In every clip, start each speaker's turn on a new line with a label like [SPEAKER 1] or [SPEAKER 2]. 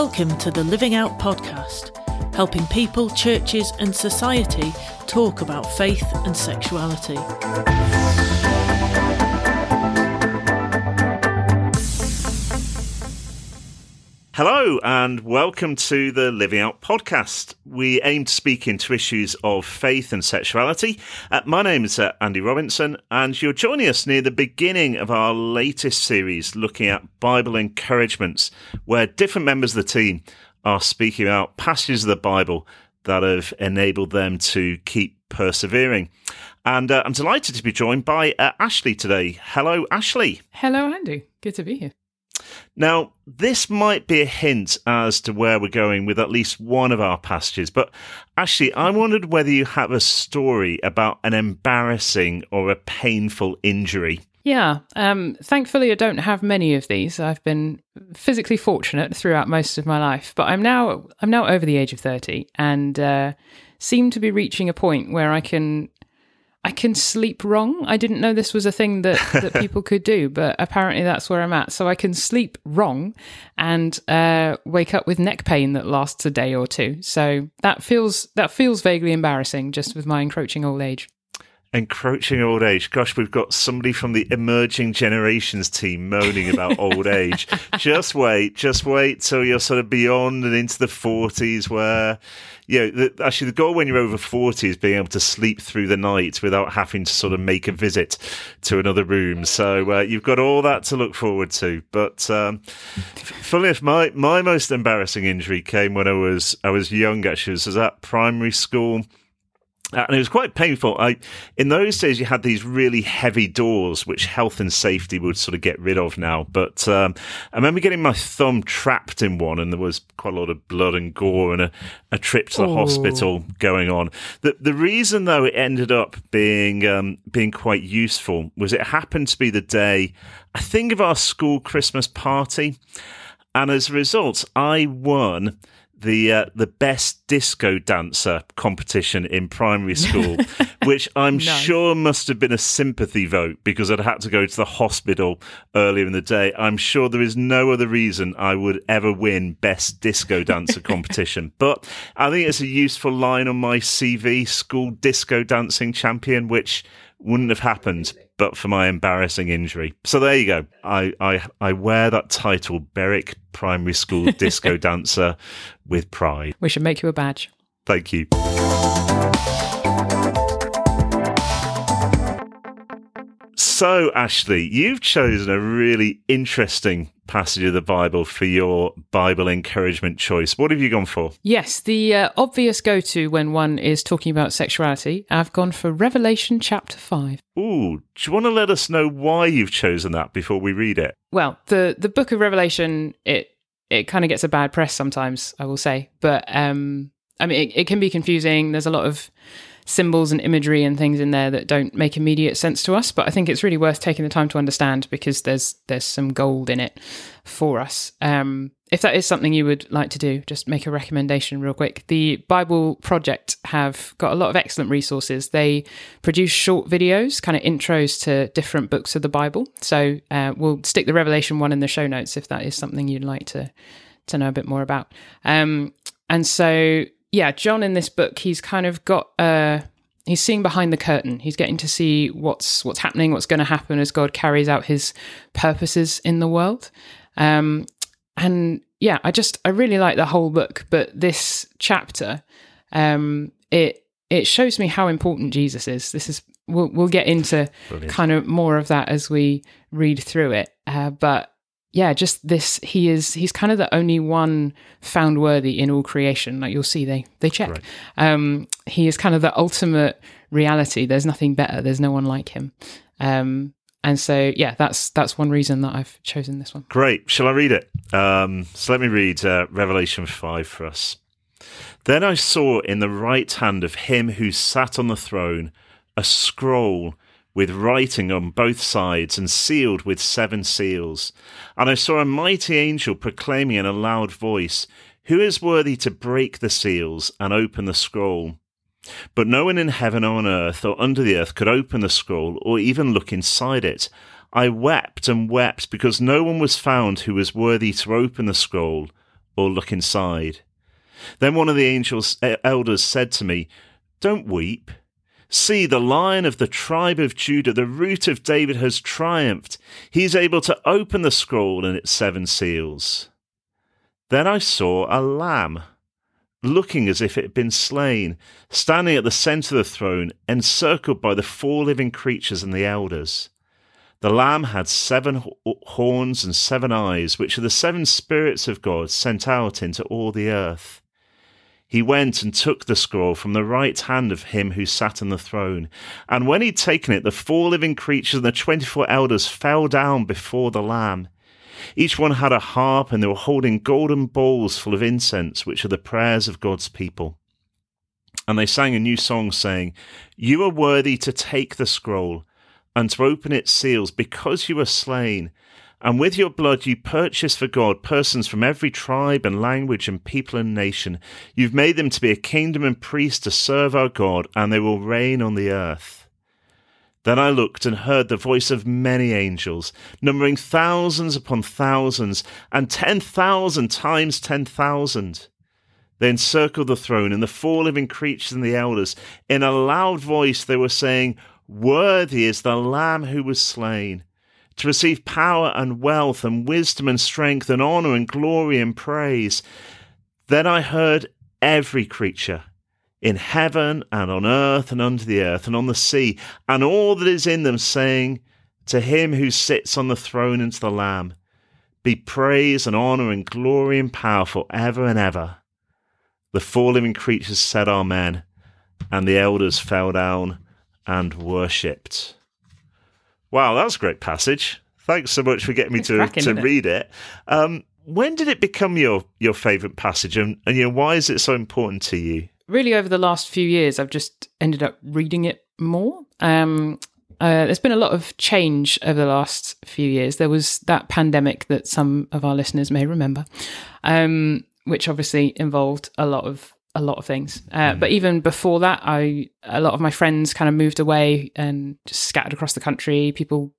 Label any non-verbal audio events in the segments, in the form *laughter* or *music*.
[SPEAKER 1] Welcome to the Living Out podcast, helping people, churches, and society talk about faith and sexuality.
[SPEAKER 2] Hello, and welcome to the Living Out podcast. We aim to speak into issues of faith and sexuality. Uh, my name is uh, Andy Robinson, and you're joining us near the beginning of our latest series looking at Bible encouragements, where different members of the team are speaking about passages of the Bible that have enabled them to keep persevering. And uh, I'm delighted to be joined by uh, Ashleigh today. Hello, Ashleigh.
[SPEAKER 3] Hello, Andy. Good to be here.
[SPEAKER 2] Now, this might be a hint as to where we're going with at least one of our passages, but actually, I wondered whether you have a story about an embarrassing or a painful injury.
[SPEAKER 3] Yeah, um, thankfully, I don't have many of these. I've been physically fortunate throughout most of my life, but I'm now I'm now over the age of thirty and uh, seem to be reaching a point where I can I can sleep wrong. I didn't know this was a thing that, *laughs* that people could do, but apparently that's where I'm at. So I can sleep wrong and uh, wake up with neck pain that lasts a day or two. So that feels that feels vaguely embarrassing, just with my encroaching old age
[SPEAKER 2] encroaching old age. Gosh, we've got somebody from the emerging generations team moaning about old age. *laughs* Just wait, just wait till you're sort of beyond and into the 40s where, you know, the, actually the goal when you're over 40 is being able to sleep through the night without having to sort of make a visit to another room. So uh, you've got all that to look forward to. But um, enough, my, my most embarrassing injury came when I was, I was young, actually. It was at primary school and it was quite painful. I, in those days, you had these really heavy doors, which health and safety would sort of get rid of now. But um, I remember getting my thumb trapped in one, and there was quite a lot of blood and gore, and a, a trip to the Ooh. hospital going on. The the reason, though, it ended up being um, being quite useful was it happened to be the day, I think, of our school Christmas party, and as a result, I won the uh, the best disco dancer competition in primary *laughs* school, which I'm nice. sure must have been a sympathy vote because I'd had to go to the hospital earlier in the day. I'm sure there is no other reason I would ever win best disco dancer *laughs* competition, but I think it's a useful line on my CV: school disco dancing champion, which wouldn't have happened but for my embarrassing injury. So there you go. I I, I wear that title, Berwick Primary School Disco *laughs* Dancer, with pride.
[SPEAKER 3] We should make you a badge.
[SPEAKER 2] Thank you. So, Ashleigh, you've chosen a really interesting passage of the Bible for your Bible encouragement choice. What have you gone for?
[SPEAKER 3] Yes, the uh, obvious go to when one is talking about sexuality. I've gone for Revelation chapter 5.
[SPEAKER 2] Ooh, do you want to let us know why you've chosen that before we read it?
[SPEAKER 3] Well, the, the book of Revelation, it it kind of gets a bad press sometimes, I will say. But um, I mean, it, it can be confusing. There's a lot of symbols and imagery and things in there that don't make immediate sense to us. But I think it's really worth taking the time to understand because there's there's some gold in it for us. Um, if that is something you would like to do, just make a recommendation real quick. The Bible Project have got a lot of excellent resources. They produce short videos, kind of intros to different books of the Bible. So uh, we'll stick the Revelation one in the show notes if that is something you'd like to to know a bit more about. Um, and so yeah, John in this book, he's kind of got uh he's seeing behind the curtain. He's getting to see what's what's happening, what's going to happen as God carries out his purposes in the world. Um and yeah, I just I really like the whole book, but this chapter um it it shows me how important Jesus is. This is we'll we'll get into Brilliant. kind of more of that as we read through it. Uh, but yeah, just this he is he's kind of the only one found worthy in all creation. Like you'll see they they check. Right. Um, he is kind of the ultimate reality. There's nothing better. There's no one like him. Um, and so yeah, that's that's one reason that I've chosen this one.
[SPEAKER 2] Great. Shall I read it? Um, so let me read uh, Revelation five for us. Then I saw in the right hand of him who sat on the throne a scroll with writing on both sides and sealed with seven seals. And I saw a mighty angel proclaiming in a loud voice, Who is worthy to break the seals and open the scroll? But no one in heaven or on earth or under the earth could open the scroll or even look inside it. I wept and wept because no one was found who was worthy to open the scroll or look inside. Then one of the angels elders said to me, Don't weep. See, the lion of the tribe of Judah, the root of David, has triumphed. He is able to open the scroll and its seven seals. Then I saw a lamb, looking as if it had been slain, standing at the centre of the throne, encircled by the four living creatures and the elders. The Lamb had seven horns and seven eyes, which are the seven spirits of God sent out into all the earth. He went and took the scroll from the right hand of him who sat on the throne. And when he'd taken it, the four living creatures and the twenty four elders fell down before the Lamb. Each one had a harp, and they were holding golden bowls full of incense, which are the prayers of God's people. And they sang a new song, saying, You are worthy to take the scroll and to open its seals because you were slain. And with your blood you purchased for God persons from every tribe and language and people and nation. You've made them to be a kingdom and priests to serve our God, and they will reign on the earth. Then I looked and heard the voice of many angels, numbering thousands upon thousands, and ten thousand times ten thousand. They encircled the throne, and the four living creatures and the elders. In a loud voice they were saying, Worthy is the Lamb who was slain to receive power and wealth and wisdom and strength and honor and glory and praise. Then I heard every creature in heaven and on earth and under the earth and on the sea and all that is in them saying, To him who sits on the throne and to the Lamb, be praise and honor and glory and power for ever and ever. The four living creatures said, Amen, and the elders fell down and worshipped. Wow, that was a great passage. Thanks so much for getting me
[SPEAKER 3] It's
[SPEAKER 2] to,
[SPEAKER 3] cracking,
[SPEAKER 2] to
[SPEAKER 3] isn't it?
[SPEAKER 2] read it. Um, when did it become your, your favourite passage, and, and you know why is it so important to you?
[SPEAKER 3] Really over the last few years i've just ended up reading it more. Um uh, there's been a lot of change over the last few years. There was that pandemic that some of our listeners may remember um which obviously involved a lot of a lot of things. Uh, but even before that i a lot of my friends kind of moved away and just scattered across the country people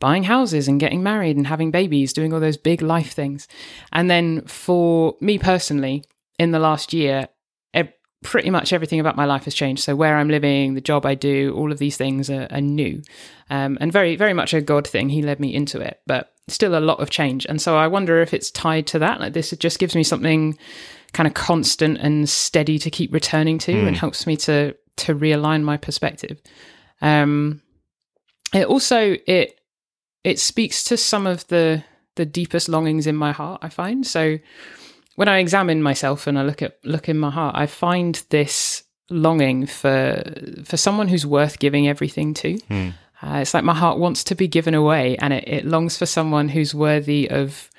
[SPEAKER 3] buying houses and getting married and having babies doing all those big life things. And then for me personally in the last year pretty much everything about my life has changed. So where I'm living, the job I do, all of these things are, are new, um, and very, very much a God thing. He led me into it, but still a lot of change. And so I wonder if it's tied to that. Like this, it just gives me something kind of constant and steady to keep returning to, and helps me to to realign my perspective. Um, it also it it speaks to some of the the deepest longings in my heart. I find so when I examine myself and I look at look in my heart, I find this longing for for someone who's worth giving everything to. Uh, it's like my heart wants to be given away, and it, it longs for someone who's worthy of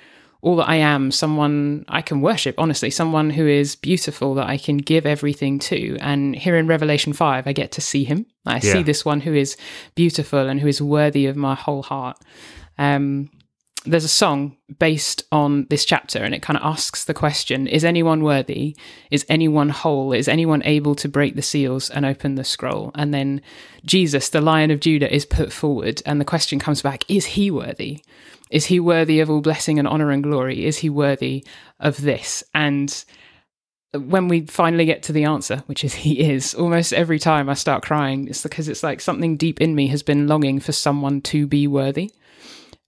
[SPEAKER 3] all that I am, someone I can worship, honestly, someone who is beautiful that I can give everything to. And here in Revelation 5, I get to see him. I see this one who is beautiful and who is worthy of my whole heart. Um, there's a song based on this chapter and it kind of asks the question is anyone worthy? Is anyone whole? Is anyone able to break the seals and open the scroll? And then jesus the lion of judah is put forward and the question comes back is he worthy? Is he worthy of all blessing and honor and glory? Is he worthy of this? And when we finally get to the answer, which is *laughs* he is, almost every time I start crying, it's because it's like something deep in me has been longing for someone to be worthy.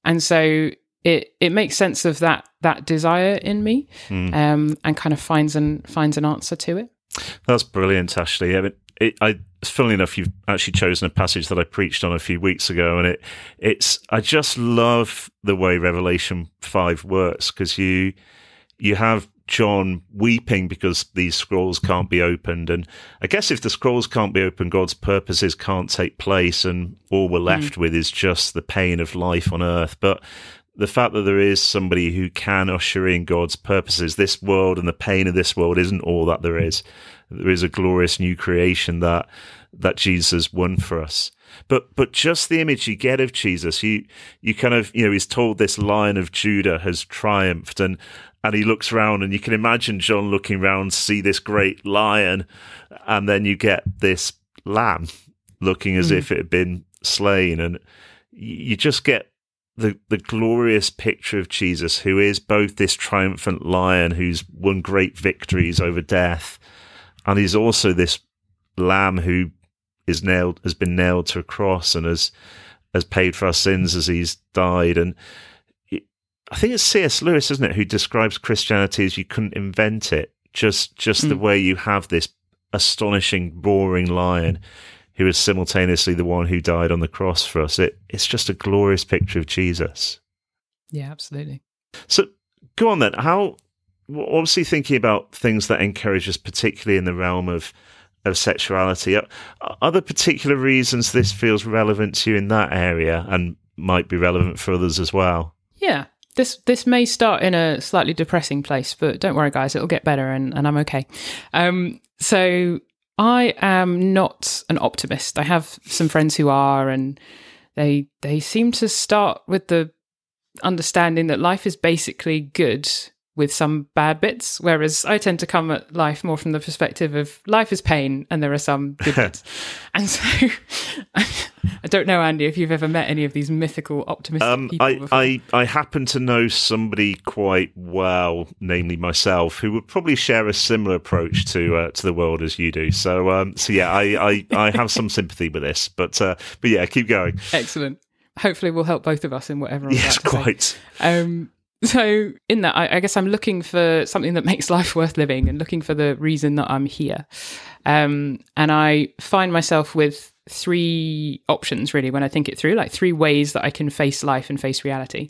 [SPEAKER 3] And so it it makes sense of that that desire in me, um, and kind of finds an finds an answer to it.
[SPEAKER 2] That's brilliant, Ashleigh. I mean, it, I, funnily enough, you've actually chosen a passage that I preached on a few weeks ago, and it, it's. I just love the way Revelation five works because you, you have John weeping because these scrolls can't be opened, and I guess if the scrolls can't be opened, God's purposes can't take place, and all we're left with is just the pain of life on earth. But the fact that there is somebody who can usher in God's purposes, this world and the pain of this world isn't all that there is. There is a glorious new creation that that Jesus won for us. But but just the image you get of Jesus, you you kind of you know he's told this Lion of Judah has triumphed, and and he looks around, and you can imagine John looking around, see this great lion, and then you get this lamb looking as hmm. if it had been slain, and you just get the the glorious picture of Jesus, who is both this triumphant lion who's won great victories over death, and he's also this lamb who is nailed has been nailed to a cross and has has paid for our sins as he's died and I think it's C.S. Lewis, isn't it, who describes Christianity as you couldn't invent it. Just just mm. the hmm. way you have this astonishing, boring lion who is simultaneously the one who died on the cross for us. It it's just a glorious picture of Jesus.
[SPEAKER 3] Yeah, absolutely.
[SPEAKER 2] So go on then. How obviously thinking about things that encourage us, particularly in the realm of of sexuality. Are, are there particular reasons this feels relevant to you in that area and might be relevant for others as well?
[SPEAKER 3] Yeah, this this may start in a slightly depressing place, but don't worry, guys, it'll get better, and, and I'm okay. Um, so I am not an optimist. I have some friends who are, and they they seem to start with the understanding that life is basically good with some bad bits, whereas I tend to come at life more from the perspective of life is pain and there are some good *laughs* bits. and so *laughs* I don't know, Andy, if you've ever met any of these mythical optimistic um, people.
[SPEAKER 2] I, I, I happen to know somebody quite well, namely myself, who would probably share a similar approach to uh, to the world as you do. So um, so yeah, I, I, I have some sympathy with this, but uh, but yeah, keep going.
[SPEAKER 3] Excellent. Hopefully, we'll help both of us in whatever. I'm
[SPEAKER 2] yes, quite.
[SPEAKER 3] Um, so, in that, I, I, guess I'm looking for something that makes *laughs* life worth living and looking for the reason that I'm here. Um, and I find myself with three options really when I think it through, like three ways that I can face life and face reality.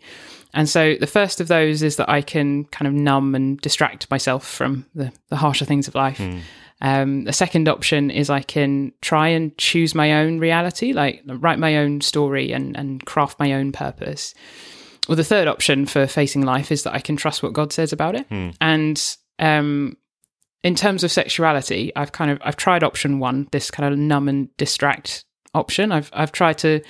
[SPEAKER 3] And so the first of those is that I can kind of numb and distract myself from the, the harsher things of life. Mm. Um, the second option is I can try and choose my own reality, like write my own story and, and craft my own purpose well, the third option for facing life is that I can trust what God says about it. Hmm. And um, in terms of sexuality, I've kind of I've tried option one, this kind of numb and distract option. I've I've tried to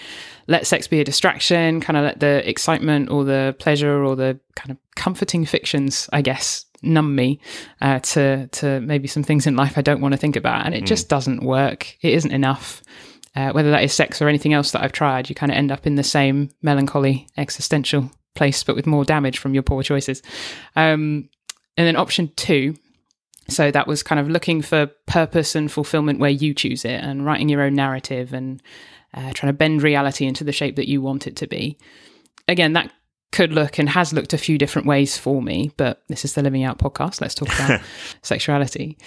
[SPEAKER 3] let sex be a distraction, kind of let the excitement or the pleasure or the kind of comforting fictions, I guess, numb me uh, to to maybe some things in life I don't want to think about, and it mm. just doesn't work. It isn't enough uh, whether that is sex or anything else that I've tried, you kind of end up in the same melancholy existential place, but with more damage from your poor choices. Um, and then option two, so that was kind of looking for purpose and fulfillment where you choose it and writing your own narrative and uh, trying to bend reality into the shape that you want it to be. Again, that could look and has looked a few different ways for me, but this is the Living Out podcast. Let's talk about *laughs* sexuality.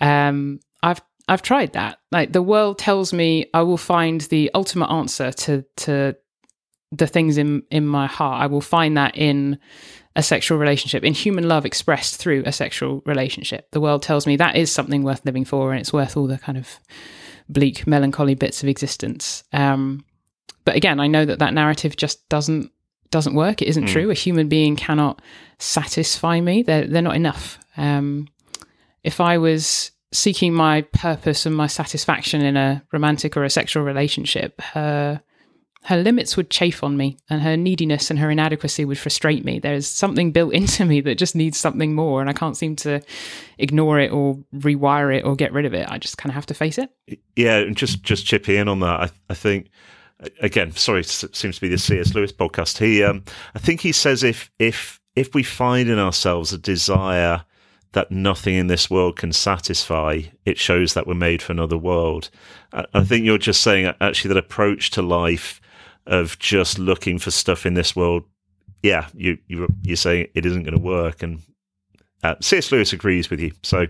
[SPEAKER 3] Um, I've I've tried that. Like the world tells me I will find the ultimate answer to to the things in in my heart. I will find that in a sexual relationship, in human love expressed through a sexual relationship. The world tells me that is something worth living for, and it's worth all the kind of bleak, melancholy bits of existence. Um, but again, I know that that narrative just doesn't doesn't work. It isn't mm. true. A human being cannot satisfy me. They're they're not enough. Um, if I was seeking my purpose and my satisfaction in a romantic or a sexual relationship, her her limits would chafe on me and her neediness and her inadequacy would frustrate me. There's something built into me that just needs something more and I can't seem to ignore it or rewire it or get rid of it. I just kind of have to face it.
[SPEAKER 2] Yeah, and just just chip in on that. I, I think again, sorry, seems to be the C.S. Lewis podcast. He um I think he says if if if we find in ourselves a desire that nothing in this world can satisfy, it shows that we're made for another world. I think you're just saying actually that approach to life of just looking for stuff in this world. Yeah, you, you you're saying it isn't going to work, and uh, C.S. Lewis agrees with you. So,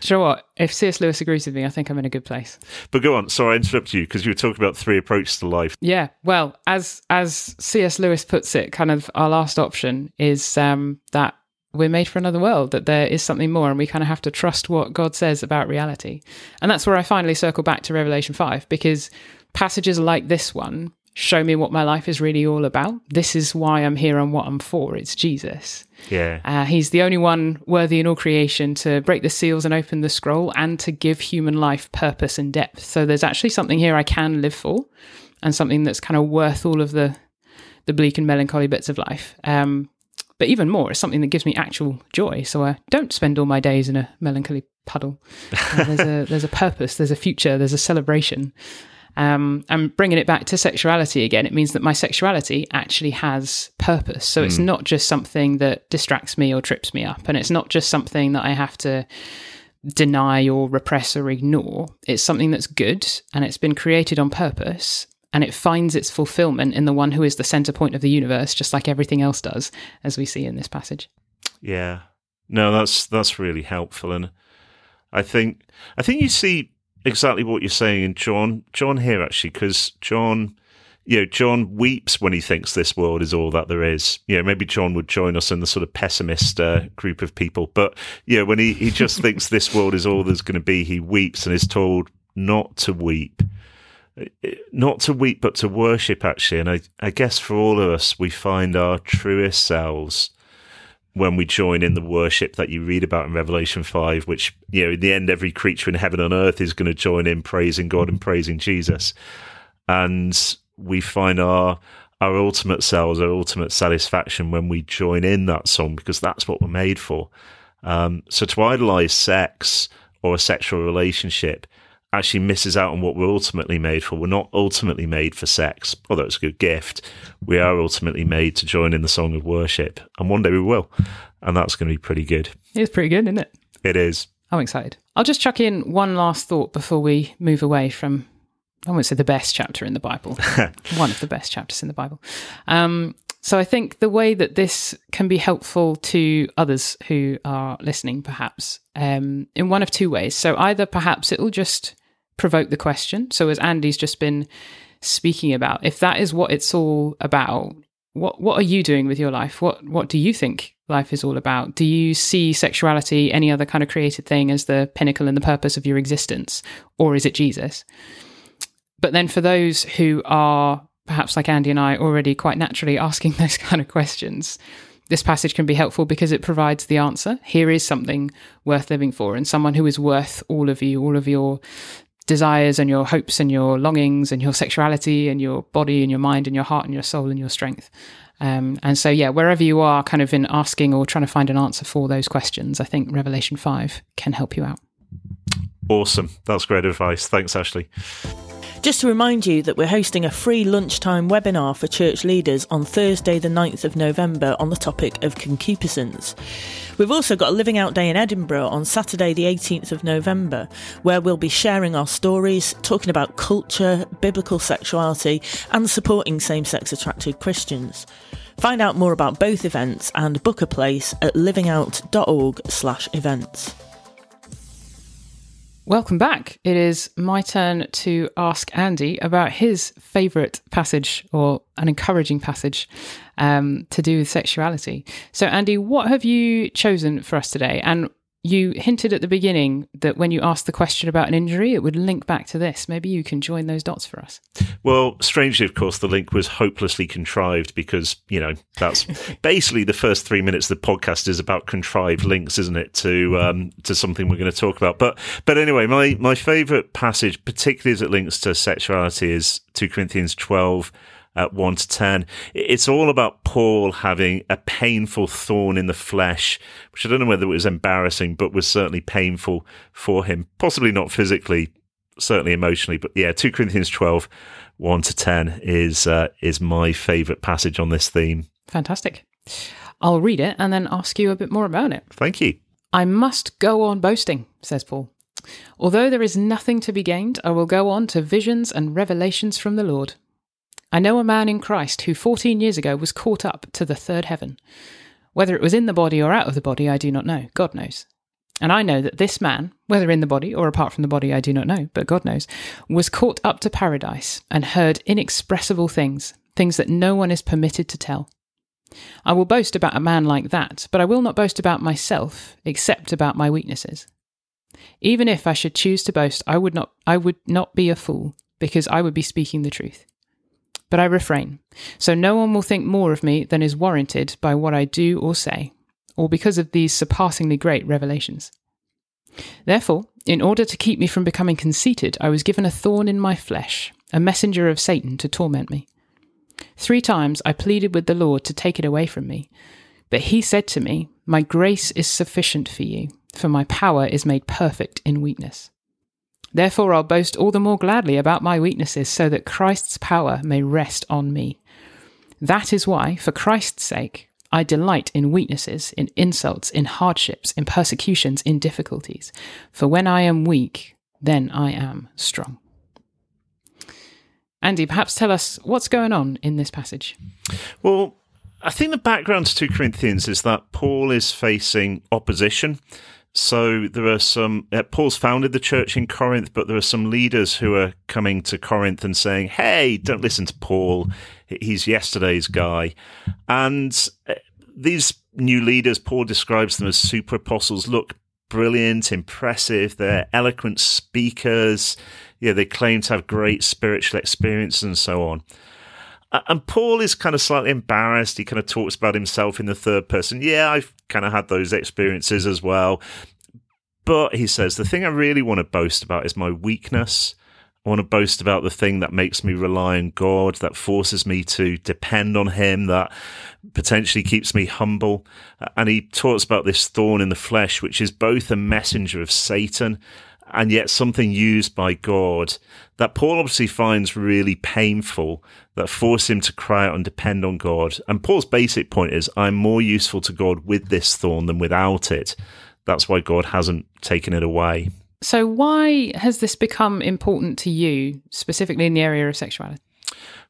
[SPEAKER 3] sure. What if C.S. Lewis agrees with me? I think I'm in a good place.
[SPEAKER 2] But go on. Sorry, I interrupted you because you were talking about three approaches to life.
[SPEAKER 3] Yeah. Well, as as C.S. Lewis puts it, kind of our last option is um, that we're made for another world, that there is something more, and we kind of have to trust what God says about reality. And that's where I finally circle back to Revelation 5, because passages like this one show me what my life is really all about. This is why I'm here and what I'm for. It's Jesus.
[SPEAKER 2] Yeah.
[SPEAKER 3] Uh, he's the only one worthy in all creation to break the seals and open the scroll and to give human life purpose and depth. So there's actually something here I can live for and something that's kind of worth all of the the bleak and melancholy bits of life. Um, but even more, it's something that gives me actual joy. So I don't spend all my days in a melancholy puddle. Uh, there's a *laughs* there's a purpose, there's a future, there's a celebration. Um, and bringing it back to sexuality again, it means that my sexuality actually has purpose. So it's not just something that distracts me or trips me up, and it's not just something that I have to deny or repress or ignore. It's something that's good and it's been created on purpose and it finds its fulfillment in the one who is the center point of the universe, just like everything else does, as we see in this passage.
[SPEAKER 2] Yeah. No, that's that's really helpful, and I think I think you see exactly what you're saying in John John here actually, because John, you know, John weeps when he thinks this world is all that there is. You know, maybe John would join us in the sort of pessimist uh, group of people, but yeah, you know, when he he just *laughs* thinks this world is all there's going to be, he weeps and is told not to weep not to weep but to worship actually and I, I guess for all of us we find our truest selves when we join in the worship that you read about in Revelation 5, which, you know, in the end, every creature in heaven and earth is going to join in praising God and praising Jesus. And we find our our ultimate selves, our ultimate satisfaction when we join in that song because that's what we're made for. Um, so to idolize sex or a sexual relationship actually misses out on what we're ultimately made for. We're not ultimately made for sex, although it's a good gift. We are ultimately made to join in the song of worship, and one day we will, and that's going to be pretty good.
[SPEAKER 3] It's pretty good, isn't it?
[SPEAKER 2] It is.
[SPEAKER 3] I'm excited. I'll just chuck in one last thought before we move away from, I won't say the best chapter in the Bible, *laughs* one of the best chapters in the Bible. Um, so I think the way that this can be helpful to others who are listening, perhaps, um, in one of two ways. So either perhaps it will just provoke the question. So as Andy's just been speaking about, if that is what it's all about, what what are you doing with your life? What what do you think life is all about? Do you see sexuality, any other kind of created thing, as the pinnacle and the purpose of your existence, or is it Jesus? But then for those who are perhaps like Andy and I already quite naturally asking *laughs* those kind of questions, this passage can be helpful because it provides the answer. Here is something worth living for, and someone who is worth all of you, all of your desires and your hopes and your longings and your sexuality and your body and your mind and your heart and your soul and your strength. Um, and so, yeah, wherever you are kind of in asking or trying to find an answer for those questions, I think Revelation 5 can help you out.
[SPEAKER 2] Awesome. That's great advice. Thanks, Ashleigh.
[SPEAKER 1] Just to remind you that we're hosting a free lunchtime webinar for church leaders on Thursday, the 9th of November, on the topic of concupiscence. We've also got a Living Out Day in Edinburgh on Saturday, the 18th of November, where we'll be sharing our stories, talking about culture, biblical sexuality, and supporting same sex attracted Christians. Find out more about both events and book a place at livingout.org/slash events.
[SPEAKER 3] Welcome back. It is my turn to ask Andy about his favourite passage or an encouraging passage um, to do with sexuality. So, Andy, what have you chosen for us today? And you hinted at the beginning that when you asked the question about an injury, it would link back to this. Maybe you can join those dots for us.
[SPEAKER 2] Well, strangely, of course, the link was hopelessly contrived because, you know, that's *laughs* basically the first three minutes of the podcast is about contrived links, isn't it, to um, to something we're going to talk about. But but anyway, my, my favourite passage, particularly as it links to sexuality, is 2 Corinthians 12 at 1 to 10. It's all about Paul having a painful thorn in the flesh, which I don't know whether it was embarrassing, but was certainly painful for him. Possibly not physically, certainly emotionally. But yeah, 2 Corinthians 12, 1 to 10 is, uh, is my favourite passage on this theme.
[SPEAKER 3] Fantastic. I'll read it and then ask you a bit more about it.
[SPEAKER 2] Thank you.
[SPEAKER 3] I must go on boasting, says Paul. Although there is nothing to be gained, I will go on to visions and revelations from the Lord. I know a man in Christ who 14 years ago was caught up to the third heaven. Whether it was in the body or out of the body, I do not know. God knows. And I know that this man, whether in the body or apart from the body, I do not know, but God knows, was caught up to paradise and heard inexpressible things, things that no one is permitted to tell. I will boast about a man like that, but I will not boast about myself, except about my weaknesses. Even if I should choose to boast, I would not I would not be a fool, because I would be speaking the truth but I refrain, so no one will think more of me than is warranted by what I do or say, or because of these surpassingly great revelations. Therefore, in order to keep me from becoming conceited, I was given a thorn in my flesh, a messenger of Satan to torment me. Three times I pleaded with the Lord to take it away from me, but he said to me, My grace is sufficient for you, for my power is made perfect in weakness. Therefore, I'll boast all the more gladly about my weaknesses, so that Christ's power may rest on me. That is why, for Christ's sake, I delight in weaknesses, in insults, in hardships, in persecutions, in difficulties. For when I am weak, then I am strong. Andy, perhaps tell us what's going on in this passage.
[SPEAKER 2] Well, I think the background to 2 Corinthians is that Paul is facing opposition. So there are some, uh, Paul's founded the church in Corinth, but there are some leaders who are coming to Corinth and saying, hey, don't listen to Paul. He's yesterday's guy. And uh, these new leaders, Paul describes them as super apostles, look brilliant, impressive. They're eloquent speakers. Yeah, they claim to have great spiritual experience and so on. And Paul is kind of slightly embarrassed. He kind of talks about himself in the third person. Yeah, I've kind of had those experiences as well. But he says, the thing I really want to boast about is my weakness. I want to boast about the thing that makes me rely on God, that forces me to depend on Him, that potentially keeps me humble. And he talks about this thorn in the flesh, which is both a messenger of Satan and yet something used by God that Paul obviously finds really painful that force him to cry out and depend on God. And Paul's basic point is I'm more useful to God with this thorn than without it. That's why God hasn't taken it away.
[SPEAKER 3] So, why has this become important to you, specifically in the area of sexuality?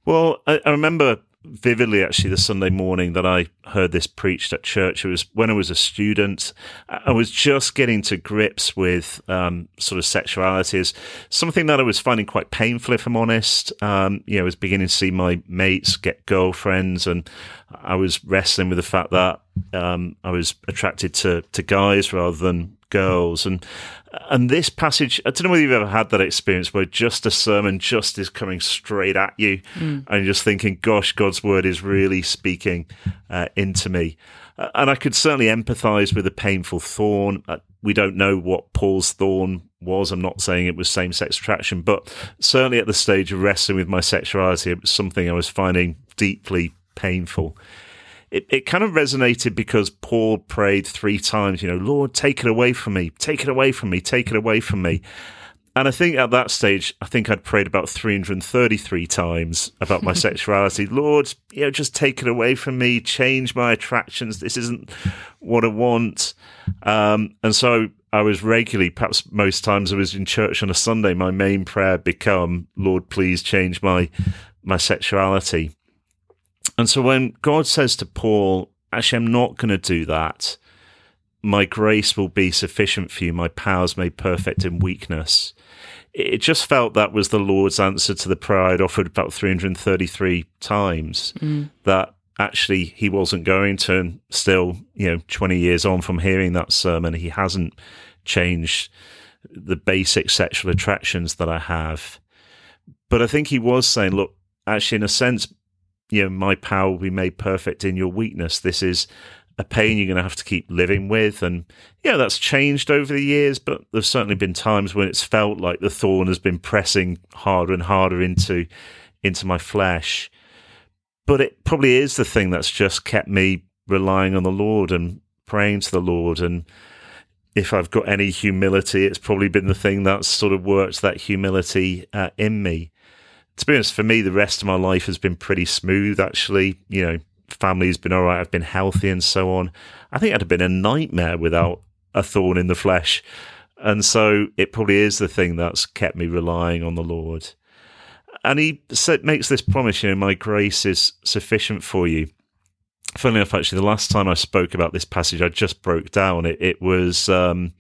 [SPEAKER 2] Well, I, I remember vividly actually the Sunday morning that I heard this preached at church. It was when I was a student. I was just getting to grips with um, sort of sexuality as something that I was finding quite painful, if I'm honest. Um, you know, I was beginning to see my mates get girlfriends, and I was wrestling with the fact that um, I was attracted to to guys rather than girls and and this passage i don't know whether you've ever had that experience where just a sermon just is coming straight at you mm. and you're just thinking gosh god's word is really speaking uh, into me. Uh, and i could certainly empathize with a painful thorn. Uh, we don't know what paul's thorn was. I'm not saying it was same-sex attraction but certainly at the stage of wrestling with my sexuality it was something i was finding deeply painful it, it kind of resonated because Paul prayed three times, you know, Lord, take it away from me, take it away from me, take it away from me. And I think at that stage, I think I'd prayed about 333 times about my *laughs* sexuality. Lord, you know, just take it away from me, change my attractions. This isn't what I want. Um, and so I was regularly, perhaps most times I was in church on a Sunday, my main prayer become, Lord, please change my, my sexuality. And so when God says to Paul, actually, I'm not going to do that, my grace will be sufficient for you, my powers made perfect in weakness. It just felt that was the Lord's answer to the prayer I'd offered about 333 times. Mm. That actually he wasn't going to, and still, you know, 20 years on from hearing that sermon, he hasn't changed the basic sexual attractions that I have. But I think he was saying, look, actually, in a sense, you know, my power will be made perfect in your weakness. This is a pain you're going to have to keep living with. And yeah, that's changed over the years, but there's certainly been times when it's felt like the thorn has been pressing harder and harder into into my flesh. But it probably is the thing that's just kept me relying on the Lord and praying to the Lord. And if I've got any humility, it's probably been the thing that's sort of worked that humility uh, in me to be honest, for me, the rest of my life has been pretty smooth. Actually, you know, family's been all right. I've been healthy and so on. I think it'd have been a nightmare without a thorn in the flesh. And so it probably is the thing that's kept me relying on the Lord. And he said, makes this promise, you know, my grace is sufficient for you. Funnily enough, actually, the last time I spoke about this passage, I just broke down. It, it was um,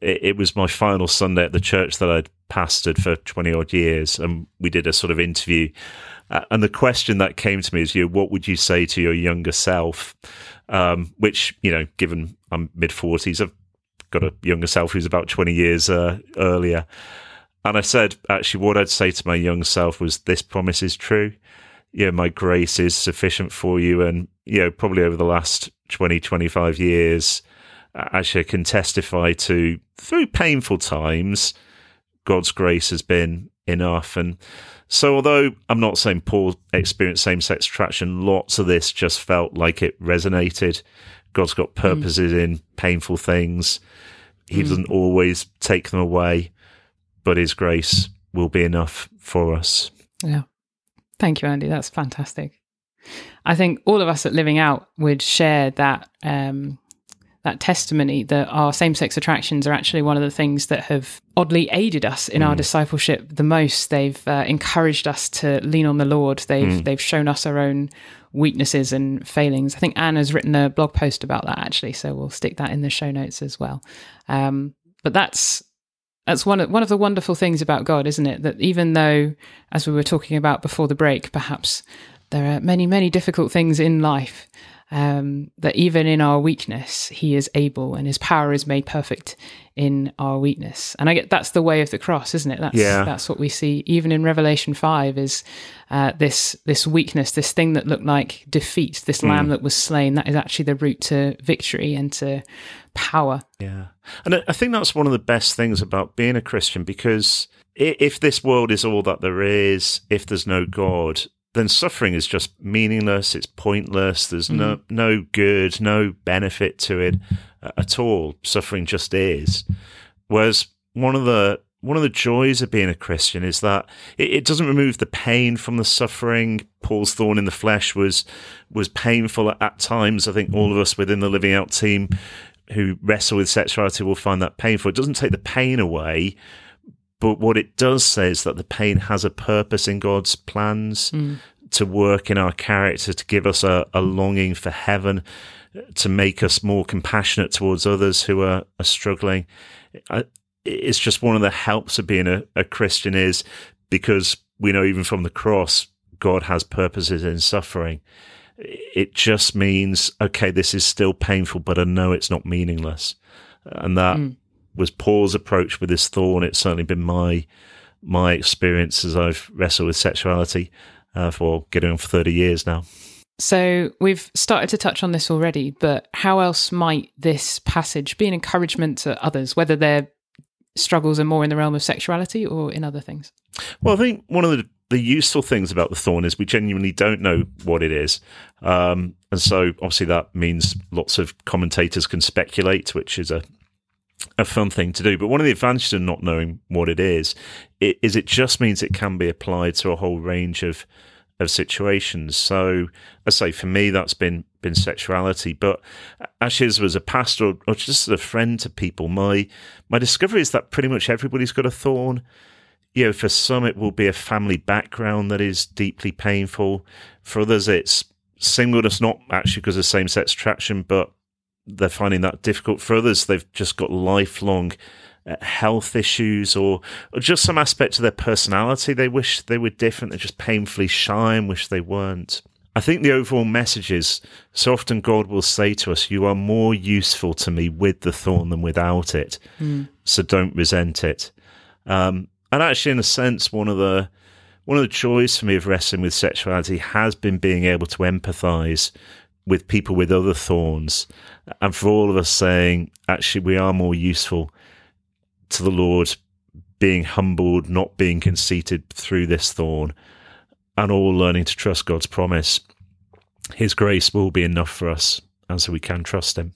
[SPEAKER 2] it, it, was my final Sunday at the church that I'd pastored for 20 odd years. And we did a sort of interview. Uh, and the question that came to me is, you know, what would you say to your younger self? Um, which, you know, given I'm mid 40s, I've got a younger self who's about 20 years uh, earlier. And I said, actually, what I'd say to my young self was, this promise is true. Yeah, my grace is sufficient for you. And, you know, probably over the last 20, 25 years, actually can testify to through painful times, God's grace has been enough. And so, although I'm not saying Paul experienced same sex attraction, lots of this just felt like it resonated. God's got hmm. purposes mm. in painful things, He mm. doesn't always take them away. but His grace will be enough for us.
[SPEAKER 3] Yeah. Thank you, Andy. That's fantastic. I think all of us at Living Out would share that um, that testimony that our same sex attractions are actually one of the things that have oddly aided us in mm. our discipleship the most. They've uh, encouraged us to lean on the Lord. They've mm. they've shown us our own weaknesses and failings. I think Anne has written a blog post about that actually, so we'll stick that in the show notes as well. Um, but that's that's one of, one of the wonderful things about God, isn't it? That even though, as we were talking about before the break, perhaps there are many, many difficult things in life, um, that even in our weakness, he is able and his power is made perfect in our weakness. And I get that's the way of the cross, isn't it? That's, yeah. that's what we see even in Revelation 5 is uh, this, this weakness, this thing that looked like defeat, this mm. lamb that was slain. That is actually the route to victory and to power.
[SPEAKER 2] Yeah. And I think that's one of the best things about being a Christian because if this world is all that there is, if there's no God, then suffering is just meaningless. It's pointless. There's mm no no good, no benefit to it uh, at all. Suffering just is. Whereas one of the one of the joys of being a Christian is that it, it, doesn't remove the pain from the suffering. Paul's thorn in the flesh was was painful at, at times. I think all of us within the Living Out team who wrestle with sexuality will find that painful. It doesn't take the pain away, but what it does say is that the pain has a purpose in God's plans mm. to work in our character, to give us a, a, longing for heaven, to make us more compassionate towards others who are, are struggling. It's just one of the helps of being a, a Christian is because we know even from the cross, God has purposes in suffering. It just means, okay, this is still painful, but I know it's not meaningless. And that mm was Paul's approach with this thorn. It's certainly been my my experience as I've wrestled with sexuality uh, for getting on for thirty years now.
[SPEAKER 3] So we've started to touch on this already, but how else might this passage be an encouragement to others, whether their struggles are more in the realm of sexuality or in other things?
[SPEAKER 2] Well, I think one of the the useful things about the thorn is we genuinely don't know what it is. Um, and so obviously that means lots of commentators can speculate, which is a, a fun thing to do. But one of the advantages of not knowing what it is, it, is it just means it can be applied to a whole range of of situations. So, I say for me, that's been been sexuality. But actually, as was a pastor or just as a friend to people, my my discovery is that pretty much everybody's got a thorn. You know, for some, it will be a family background that is deeply painful. For others, it's singleness, not actually because of same sex attraction, but they're finding that difficult. For others, they've just got lifelong uh, health issues or, or just some aspect of their personality they wish they were different. They're just painfully shy and wish they weren't. I think the overall message is so often God will say to us, You are more useful to me with the thorn than without it. Mm. So don't resent it. Um, and actually, in a sense, one of the one of the joys for me of wrestling with sexuality has been being able to empathize with people with other thorns, and for all of us saying, actually, we are more useful to the Lord being humbled, not being conceited through this thorn, and all learning to trust God's promise. His grace will be enough for us, and so we can trust Him.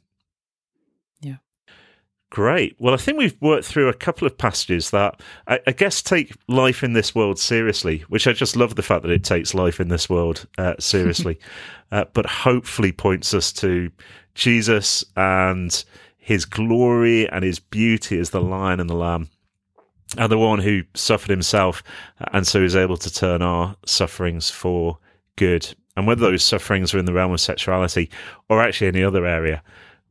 [SPEAKER 2] Great. Well, I think we've worked through a couple of passages that I, I, guess take life in this world seriously, which I just love the fact that it takes life in this world uh, seriously, *laughs* uh, but hopefully points us to Jesus and his glory and his beauty as the lion and the lamb, and the one who suffered himself and so is able to turn our sufferings for good. And whether those sufferings are in the realm of sexuality or actually any other area,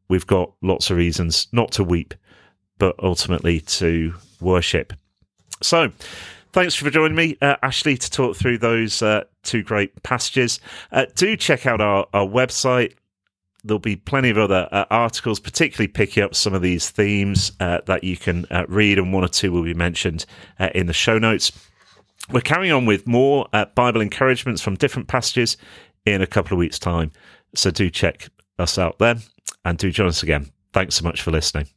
[SPEAKER 2] we've got lots of reasons not to weep, but ultimately to worship. So, thanks for joining me, uh, Ashleigh, to talk through those uh, two great passages. Uh, do check out our, our website. There'll be plenty of other uh, articles, particularly picking up some of these themes uh, that you can uh, read, and one or two will be mentioned in the show notes. We're carrying on with more Bible encouragements from different passages in a couple of weeks' time. So do check us out then and do join us again. Thanks so much for listening.